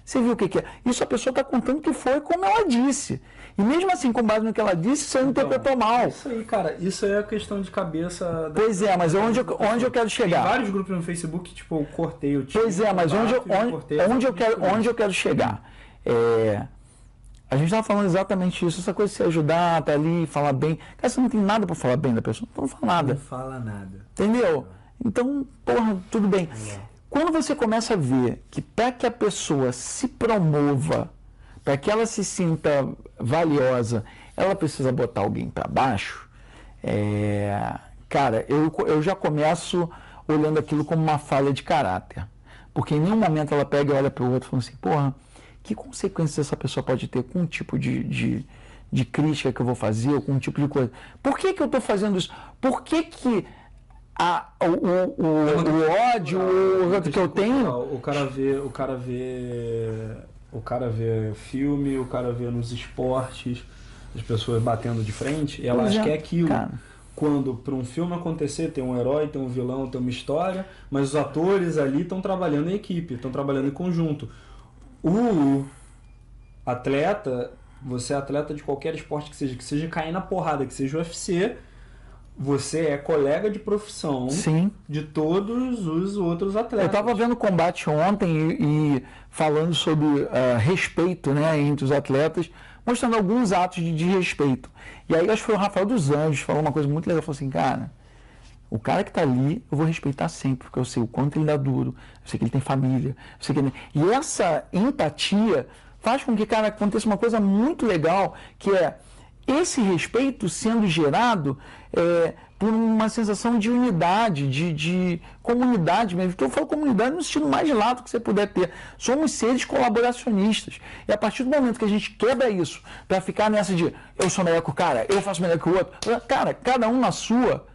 Você viu o que, que é? Isso a pessoa está contando que foi como ela disse. E mesmo assim, com base no que ela disse, você interpretou mal. Isso aí, cara, isso é a questão de cabeça. da- Pois é, mas onde eu, onde eu quero Tem chegar? vários grupos no Facebook, tipo, eu cortei o time. Pois é, mas onde eu, onde, cortei onde eu quero, onde eu quero chegar? É, a gente estava falando exatamente isso, essa coisa de se ajudar, tá ali, falar bem. Cara, você não tem nada para falar bem da pessoa, não fala nada. Não fala nada. Entendeu? Então, porra, tudo bem. Quando você começa a ver que para que a pessoa se promova, para que ela se sinta valiosa, ela precisa botar alguém para baixo, é, cara, eu, eu já começo olhando aquilo como uma falha de caráter. Porque em nenhum momento ela pega e olha para o outro e fala assim, porra, que consequências essa pessoa pode ter com um tipo de, de, de crítica que eu vou fazer, ou com um tipo de coisa. Por que, que eu estou fazendo isso? Por que, que a, o, o, o, o ódio o ódio que eu tenho. O cara vê, o cara vê, o cara vê filme, o cara vê nos esportes, as pessoas batendo de frente, e ela acha é, que é aquilo. cara. Quando para um filme acontecer, tem um herói, tem um vilão, tem uma história, mas os atores ali estão trabalhando em equipe, estão trabalhando em conjunto. O atleta, você é atleta de qualquer esporte que seja, que seja cair na porrada, que seja UFC, você é colega de profissão Sim. de todos os outros atletas. Eu estava vendo combate ontem e, e falando sobre ah, respeito né, entre os atletas, mostrando alguns atos de, de respeito. E aí acho que foi o Rafael dos Anjos, falou uma coisa muito legal, falou assim, cara, o cara que está ali, eu vou respeitar sempre, porque eu sei o quanto ele dá duro, eu sei que ele tem família, eu sei que ele... E essa empatia faz com que, cara, aconteça uma coisa muito legal, que é esse respeito sendo gerado é, por uma sensação de unidade, de, de comunidade mesmo. Então eu falo comunidade no sentido mais lato que você puder ter. Somos seres colaboracionistas. E a partir do momento que a gente quebra isso, para ficar nessa de eu sou melhor que o cara, eu faço melhor que o outro, cara, cada um na sua,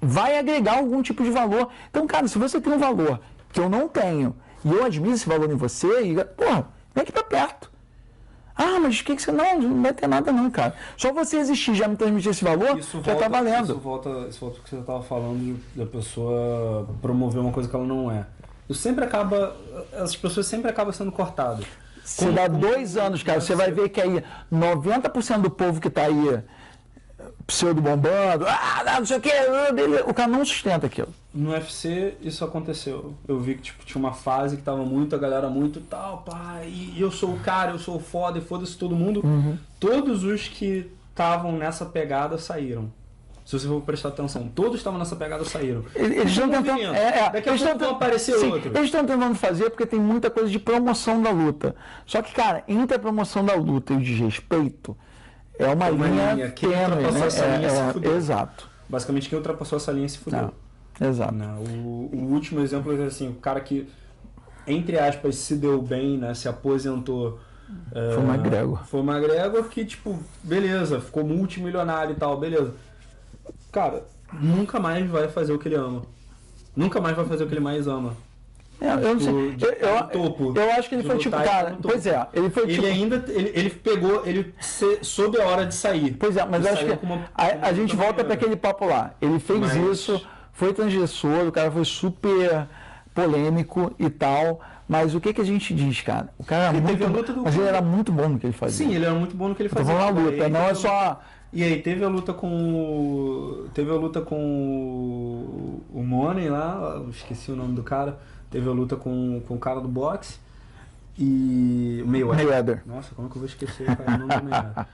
vai agregar algum tipo de valor. Então, cara, se você tem um valor que eu não tenho, e eu admiro esse valor em você, e, porra, vem aqui pra perto. Ah, mas o que, que você. Não, não vai ter nada, não, cara. Só você existir já me transmitir esse valor, Isso já volta, tá valendo. Isso volta, isso volta que você estava falando da pessoa promover uma coisa que ela não é. Isso sempre acaba. As pessoas sempre acabam sendo cortadas. Se dá dois anos, cara, você vai ver que aí 90% do povo que tá aí pseudo bombando, ah, não sei o que, o cara não sustenta aquilo. No UFC isso aconteceu. Eu vi que tipo, tinha uma fase que tava muito, a galera muito tal, pá, e eu sou o cara, eu sou o foda, e foda-se todo mundo. Uhum. Todos os que estavam nessa pegada saíram. Se você for prestar atenção, todos estavam nessa pegada saíram. Eles estão tentando. movimento. É, é, Daqui a eles pouco vão aparecer sim, outros. Eles estão tentando fazer porque tem muita coisa de promoção da luta. Só que, cara, entre a promoção da luta e o desrespeito, é uma, uma linha, linha. Tênue, né? essa linha É, se é, fudeu. exato. Basicamente quem ultrapassou essa linha se fudeu. Não, exato. Né? O, o último exemplo é assim, o cara que, entre aspas, se deu bem, né? Se aposentou. é, Foi o McGregor. Foi o McGregor que, tipo, beleza, ficou multimilionário e tal, beleza. Cara, nunca mais vai fazer o que ele ama. Nunca mais vai fazer o que ele mais ama. É, eu não sei. Do- de Eu, eu, topo. eu acho que ele foi tipo, cara. Pois é, ele foi Ele tipo. ainda. Ele, ele pegou. Ele se- soube a hora de sair. Pois é, mas Ele eu acho que uma- a, uma a gente volta para aquele papo lá. Ele fez Mas- isso, foi transgressor, o cara foi super polêmico e tal. Mas o que, que a gente diz, cara? O cara era Ele muito. luta do- Mas ele era muito bom no que ele fazia. Sim, ele era muito bom no que ele Tô fazia. a cara. luta, não é só. E aí, teve a luta com. Teve a luta com o, Money lá, esqueci o nome do cara. Teve a luta com, com o cara do boxe. E o Mayweather. Mayweather. Nossa, como é que eu vou esquecer cara, o nome do Mayweather?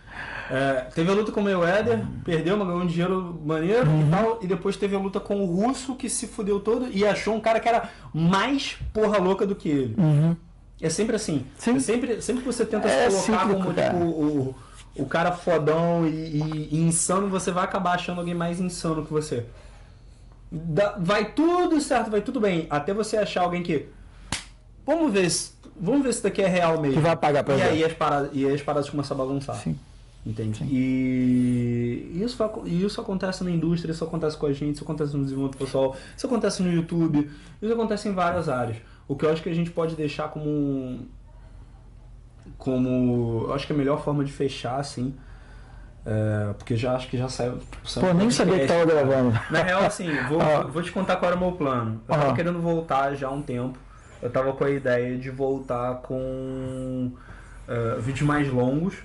É, teve a luta com o Mayweather, perdeu, mas ganhou um dinheiro maneiro Uhum. e tal. E depois teve a luta com o Russo, que se fudeu todo e achou um cara que era mais porra louca do que ele. Uhum. É sempre assim. Sim. É sempre, sempre que você tenta É se colocar cíclico, como cara. tipo, o, o cara fodão e, e- e insano, você vai acabar achando alguém mais insano que você. Dá- vai tudo certo, vai tudo bem. Até você achar alguém que. Vamos ver se. Vamos ver se isso daqui é real mesmo. Que vai pagar pra e ver. aí as paradas, e aí as paradas começam a bagunçar. Sim. Entende? E isso, isso acontece na indústria, isso acontece com a gente, isso acontece no desenvolvimento pessoal, isso acontece no YouTube, isso acontece em várias áreas. O que eu acho que a gente pode deixar como. Como. Eu acho que a melhor forma de fechar, assim. é, porque já acho que já saiu. saiu Pô, nem sabia que tava gravando. Na real, assim, vou, Ah. vou te contar qual era o meu plano. Eu tava Ah. querendo voltar já há um tempo. Eu tava com a ideia de voltar com eh, vídeos mais longos.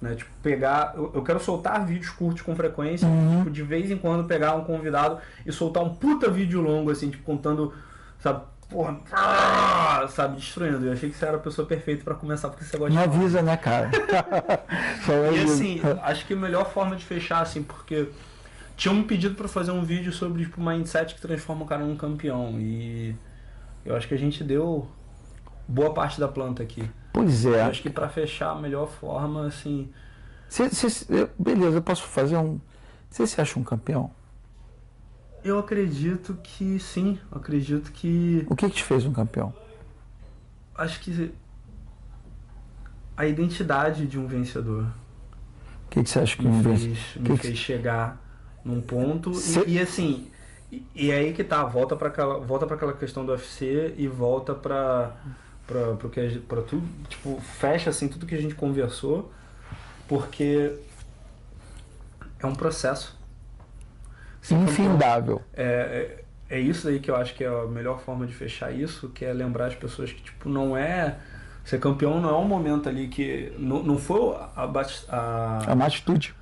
Né? Tipo, pegar. Eu, eu quero soltar vídeos curtos com frequência. Uhum. Tipo, de vez em quando pegar um convidado e soltar um puta vídeo longo, assim, tipo, contando, sabe, porra, ah, sabe, destruindo. Eu achei que você era a pessoa perfeita pra começar, porque você gosta Não de falar. avisa, né, cara? E avisa. assim, acho que a melhor forma de fechar, assim, porque tinham me pedido pra fazer um vídeo sobre, tipo, mindset que transforma o cara num campeão. E eu acho que a gente deu boa parte da planta aqui. Pois Eu é. acho que pra fechar a melhor forma, assim. Cê- cê- eu- beleza, eu posso fazer um. Você se acha um campeão? Eu acredito que sim, eu acredito que. O que, que te fez um campeão? Acho que. A identidade de um vencedor O que, que você acha que me me vence? fez, me que que- fez chegar num ponto. e- Cê- E, assim, e, e aí que tá, volta para aquela, volta para aquela questão do UFC e volta para para pro que a gente- pra tudo, tipo, fecha assim tudo que a gente conversou, porque é um processo. Campeão Infindável. é, é, é isso aí que eu acho que é a melhor forma de fechar isso, que é lembrar as pessoas que, tipo, não é. Ser campeão não é um momento ali que. Não, não foi a, bate- a, É uma atitude.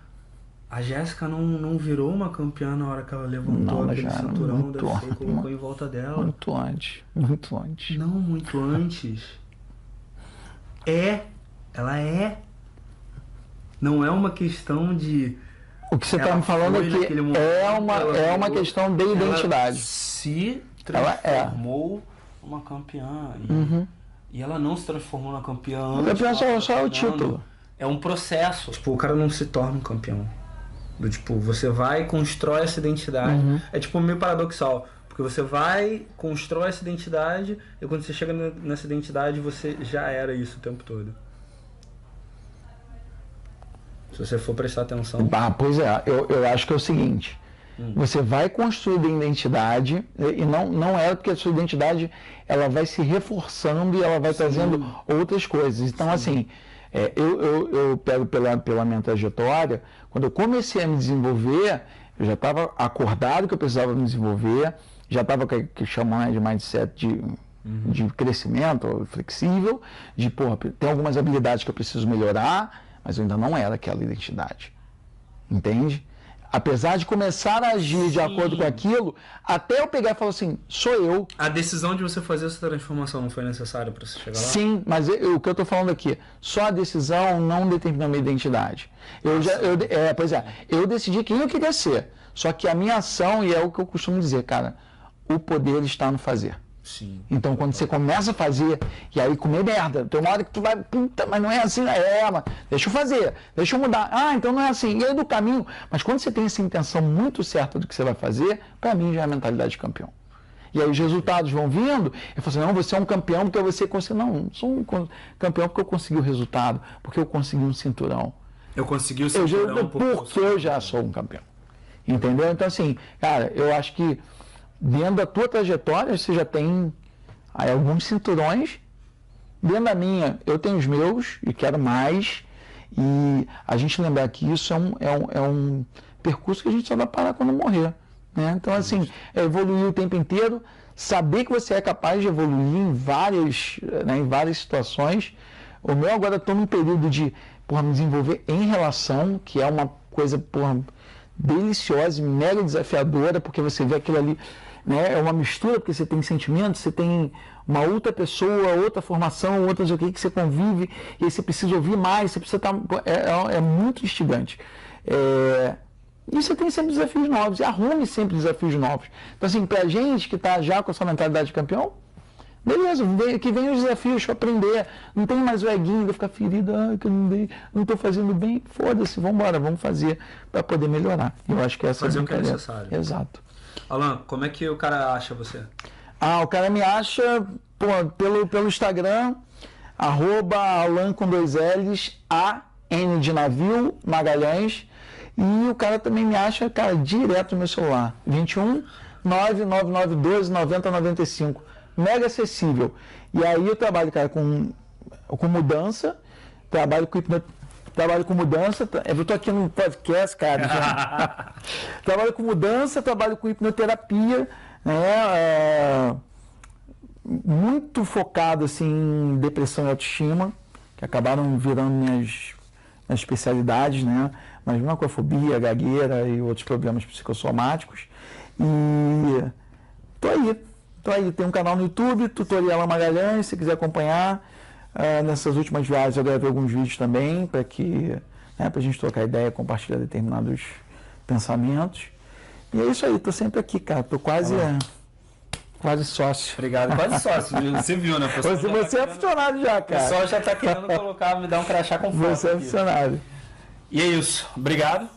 A Jéssica não, não virou uma campeã na hora que ela levantou Não, ela aquele já cinturão muito da UFC e colocou mano. em volta dela. Muito antes. Muito antes. Não muito antes. É. Ela é. Não é uma questão de. O que você está me falando é que é uma, é uma virou- questão de ela identidade. se Ela é. transformou uma campeã. E, Uhum. e ela não se transformou na campeã. O antes, campeão só, só é o tá título. É um processo. Tipo, o cara não se torna um campeão. Do tipo, você vai, constrói essa identidade. Uhum. É tipo meio paradoxal. Porque você vai, constrói essa identidade, e quando você chega ne- nessa identidade, você já era isso o tempo todo. Se você for prestar atenção. Ah, pois é, eu, eu acho que é o seguinte. Você vai construir a identidade e não, não é porque a sua identidade ela vai se reforçando e ela vai trazendo outras coisas. Então, assim, é, eu, eu, eu pego pela, pela minha trajetória, quando eu comecei a me desenvolver, eu já estava acordado que eu precisava me desenvolver, já estava com o que chamam de mindset de, de crescimento flexível, de, porra, tem algumas habilidades que eu preciso melhorar, mas eu ainda não era aquela identidade. Entende? Apesar de começar a agir de acordo com aquilo, até eu pegar e falar assim, sou eu. A decisão de você fazer essa transformação não foi necessária para você chegar lá? Sim, mas eu- o que eu estou falando aqui, só a decisão não determina a minha identidade. Eu já, eu, é, pois é, eu decidi quem eu queria ser. Só que a minha ação, e é o que eu costumo dizer, cara, o poder está no fazer. Sim. Então, quando você começa a fazer, e aí comer merda, tem uma hora que tu vai, puta, mas não é assim, é, mas deixa eu fazer, deixa eu mudar. Ah, então não é assim, e aí do caminho. Mas quando você tem essa intenção muito certa do que você vai fazer, para mim já é a mentalidade de campeão. E aí os resultados vão vindo, eu falo assim, não, você é um campeão porque você conseguiu. Não, não sou um campeão porque eu consegui o resultado, porque eu consegui um cinturão. Eu consegui o Eu cinturão porque eu já sou um campeão. Entendeu? Então, assim, cara, eu acho que dentro da tua trajetória você já tem aí, alguns cinturões. Dentro da minha, eu tenho os meus e quero mais. E a gente lembrar que isso é um, é um, é um percurso que a gente só vai parar quando morrer. Né? Então, assim, é evoluir o tempo inteiro, saber que você é capaz de evoluir em várias, né, em várias situações. O meu agora estou num período de porra, me desenvolver em relação, que é uma coisa porra, deliciosa e mega desafiadora, porque você vê aquilo ali né? É uma mistura, porque você tem sentimentos, você tem uma outra pessoa, outra formação, outras o que que você convive, e aí você precisa ouvir mais, você precisa estar. É, é, é muito instigante. É, e você tem sempre desafios novos, e arrume sempre desafios novos. Então, assim, pra gente que está já com essa mentalidade de campeão, beleza, que vem os desafios para aprender. Não tem mais o eguinho de ficar ferido, ah, que eu não dei, não estou fazendo bem. Foda-se, vamos embora, vamos fazer para poder melhorar. Eu acho que essa fazer é o que é necessário. Exato. Alan, como é que o cara acha você? Ah, o cara me acha pô, pelo, pelo Instagram, arroba Alan com dois L's, A, N de navio, Magalhães. E o cara também me acha, cara, direto no meu celular. 21 99912 9095. Mega acessível. E aí eu trabalho, cara, com, com mudança, trabalho com trabalho com mudança. Eu estou aqui no podcast, cara. Trabalho com mudança, trabalho com hipnoterapia, né? É, muito focado assim, em depressão e autoestima, que acabaram virando minhas, minhas especialidades, né? Mas uma com a fobia, gagueira e outros problemas psicossomáticos. E tô aí, tô aí. Tem um canal no YouTube, Tutorial Magalhães, se quiser acompanhar. Uh, nessas últimas viagens eu gravei alguns vídeos também para que né, para a gente trocar ideia, compartilhar determinados pensamentos. E é isso aí, tô sempre aqui, cara. Tô quase. Tá quase sócio. Obrigado, quase sócio. Você viu, né? Você, você tá é funcionário já, cara. O pessoal já tá querendo colocar, me dar um crachá com foto. Você é funcionário. E é isso. Obrigado.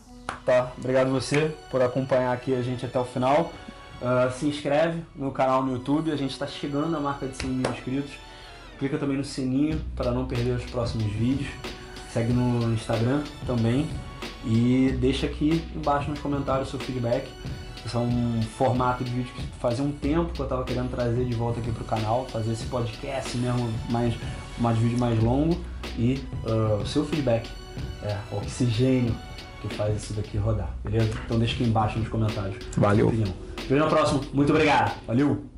Tá? Obrigado você por acompanhar aqui a gente até o final. Uh, se inscreve no canal no YouTube. A gente está chegando na marca de 100 mil inscritos. Clica também no sininho para não perder os próximos vídeos. Segue no Instagram também. E deixa aqui embaixo nos comentários o seu feedback. Esse é um formato de vídeo que fazia um tempo que eu estava querendo trazer de volta aqui para o canal, fazer esse podcast mesmo, mais, mais vídeo mais longo. E uh, o seu feedback é o oxigênio que faz isso daqui rodar, beleza? Então deixa aqui embaixo nos comentários. Valeu. Vejo na próxima. Muito obrigado. Valeu!